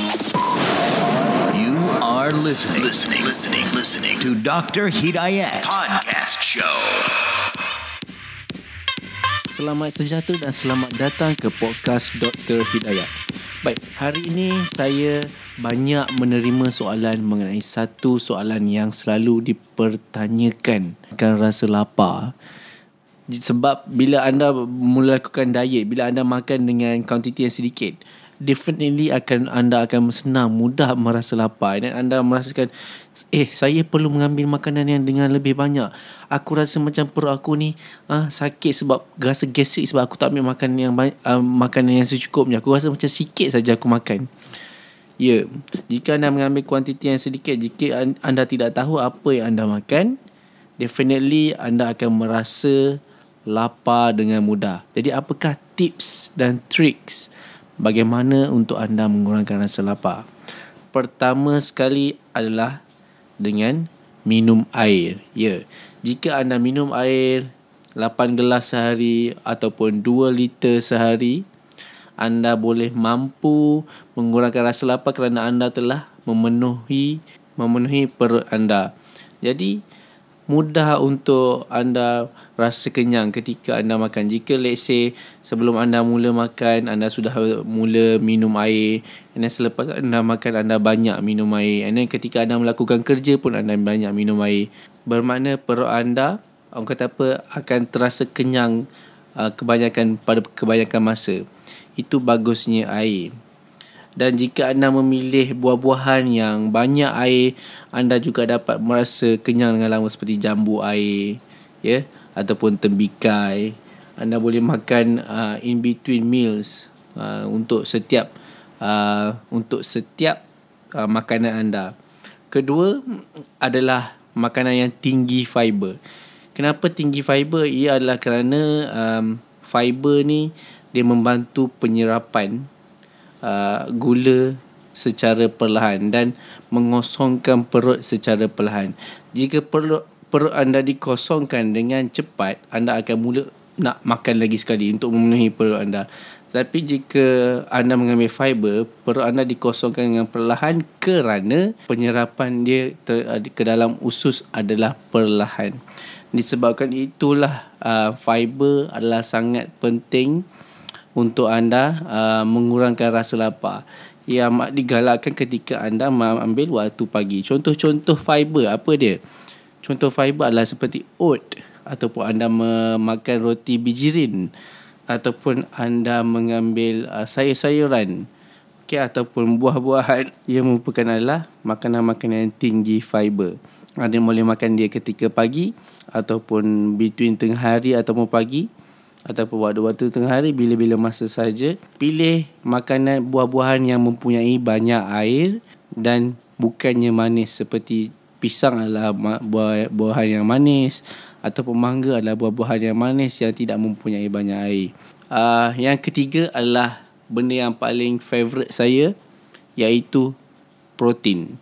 You are listening, listening, listening, listening to Dr. Hidayat Podcast Show. Selamat sejahtera dan selamat datang ke podcast Dr. Hidayat. Baik, hari ini saya banyak menerima soalan mengenai satu soalan yang selalu dipertanyakan akan rasa lapar. Sebab bila anda mula lakukan diet, bila anda makan dengan kuantiti yang sedikit, definitely akan anda akan senang mudah merasa lapar. Dan anda merasakan eh saya perlu mengambil makanan yang dengan lebih banyak. Aku rasa macam perut aku ni ah sakit sebab rasa gastrik sebab aku tak ambil makanan yang uh, makanan yang secukupnya. Aku rasa macam sikit saja aku makan. Ya. Jika anda mengambil kuantiti yang sedikit jika anda tidak tahu apa yang anda makan definitely anda akan merasa lapar dengan mudah. Jadi apakah tips dan tricks bagaimana untuk anda mengurangkan rasa lapar. Pertama sekali adalah dengan minum air. Ya, jika anda minum air 8 gelas sehari ataupun 2 liter sehari, anda boleh mampu mengurangkan rasa lapar kerana anda telah memenuhi memenuhi perut anda. Jadi mudah untuk anda rasa kenyang ketika anda makan. Jika let's say sebelum anda mula makan, anda sudah mula minum air. Dan selepas anda makan, anda banyak minum air. Dan ketika anda melakukan kerja pun anda banyak minum air. Bermakna perut anda, orang kata apa, akan terasa kenyang uh, kebanyakan pada kebanyakan masa. Itu bagusnya air. Dan jika anda memilih buah-buahan yang banyak air, anda juga dapat merasa kenyang dengan lama seperti jambu air. Ya. Yeah? Ataupun tembikai anda boleh makan uh, in between meals uh, untuk setiap uh, untuk setiap uh, makanan anda. Kedua adalah makanan yang tinggi fiber. Kenapa tinggi fiber? Ia adalah kerana um, fiber ni dia membantu penyerapan uh, gula secara perlahan dan mengosongkan perut secara perlahan. Jika perut perut anda dikosongkan dengan cepat, anda akan mula nak makan lagi sekali untuk memenuhi perut anda. Tapi jika anda mengambil fiber, perut anda dikosongkan dengan perlahan kerana penyerapan dia ter, ke dalam usus adalah perlahan. Disebabkan itulah uh, fiber adalah sangat penting untuk anda uh, mengurangkan rasa lapar. Amat digalakkan ketika anda mengambil waktu pagi. Contoh-contoh fiber apa dia? Contoh fiber adalah seperti oat ataupun anda memakan roti bijirin ataupun anda mengambil uh, sayur-sayuran okay, ataupun buah-buahan yang merupakan adalah makanan-makanan yang tinggi fiber. Anda boleh makan dia ketika pagi ataupun between tengah hari ataupun pagi ataupun waktu-waktu tengah hari bila-bila masa saja. Pilih makanan buah-buahan yang mempunyai banyak air dan bukannya manis seperti pisang adalah buah buahan yang manis ataupun mangga adalah buah-buahan yang manis yang tidak mempunyai banyak air. Uh, yang ketiga adalah benda yang paling favorite saya iaitu protein.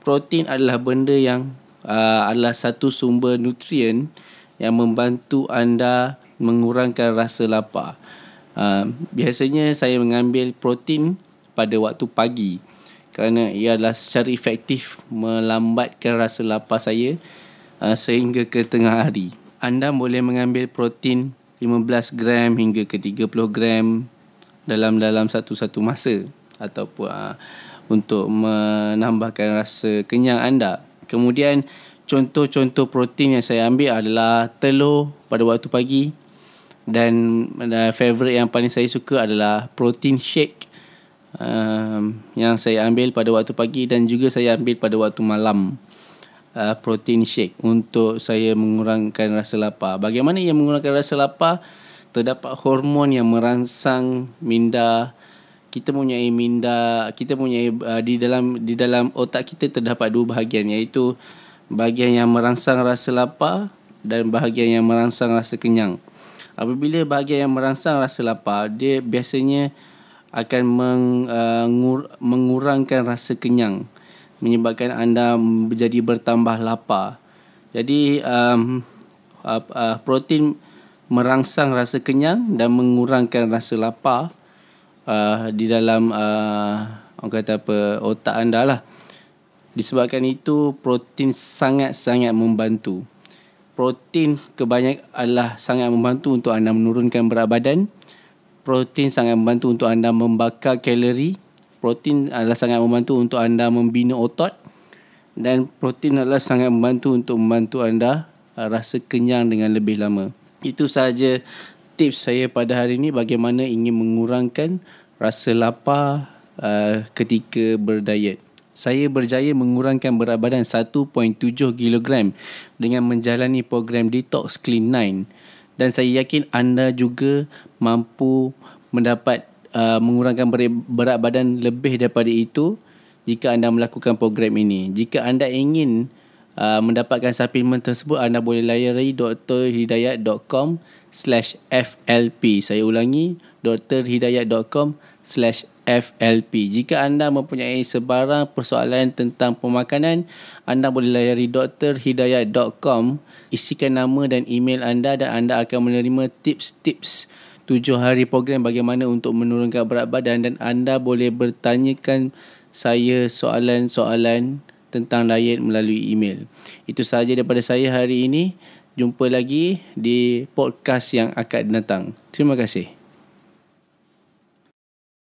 Protein adalah benda yang uh, adalah satu sumber nutrien yang membantu anda mengurangkan rasa lapar. Uh, biasanya saya mengambil protein pada waktu pagi kerana ia adalah secara efektif melambatkan rasa lapar saya uh, sehingga ke tengah hari. Anda boleh mengambil protein 15 gram hingga ke 30 gram dalam dalam satu-satu masa ataupun uh, untuk menambahkan rasa kenyang anda. Kemudian contoh-contoh protein yang saya ambil adalah telur pada waktu pagi dan uh, favorite yang paling saya suka adalah protein shake yang saya ambil pada waktu pagi dan juga saya ambil pada waktu malam uh, protein shake untuk saya mengurangkan rasa lapar. Bagaimana ia mengurangkan rasa lapar? Terdapat hormon yang merangsang minda kita punya minda kita punya uh, di dalam di dalam otak kita terdapat dua bahagian iaitu bahagian yang merangsang rasa lapar dan bahagian yang merangsang rasa kenyang. Apabila bahagian yang merangsang rasa lapar dia biasanya akan meng, uh, ngur, mengurangkan rasa kenyang menyebabkan anda menjadi bertambah lapar. Jadi um, uh, uh, protein merangsang rasa kenyang dan mengurangkan rasa lapar uh, di dalam uh, orang kata apa otak anda lah. Disebabkan itu protein sangat-sangat membantu. Protein kebanyak adalah sangat membantu untuk anda menurunkan berat badan. Protein sangat membantu untuk anda membakar kalori. Protein adalah sangat membantu untuk anda membina otot. Dan protein adalah sangat membantu untuk membantu anda uh, rasa kenyang dengan lebih lama. Itu sahaja tips saya pada hari ini bagaimana ingin mengurangkan rasa lapar uh, ketika berdiet saya berjaya mengurangkan berat badan 1.7 kg dengan menjalani program Detox Clean 9 dan saya yakin anda juga mampu mendapat uh, mengurangkan berat badan lebih daripada itu jika anda melakukan program ini. Jika anda ingin uh, mendapatkan suplemen tersebut anda boleh layari drhidayat.com slash FLP. Saya ulangi drhidayat.com slash FLP. Jika anda mempunyai sebarang persoalan tentang pemakanan, anda boleh layari drhidayat.com, isikan nama dan email anda dan anda akan menerima tips-tips tujuh hari program bagaimana untuk menurunkan berat badan dan anda boleh bertanyakan saya soalan-soalan tentang diet melalui email. Itu sahaja daripada saya hari ini. Jumpa lagi di podcast yang akan datang. Terima kasih.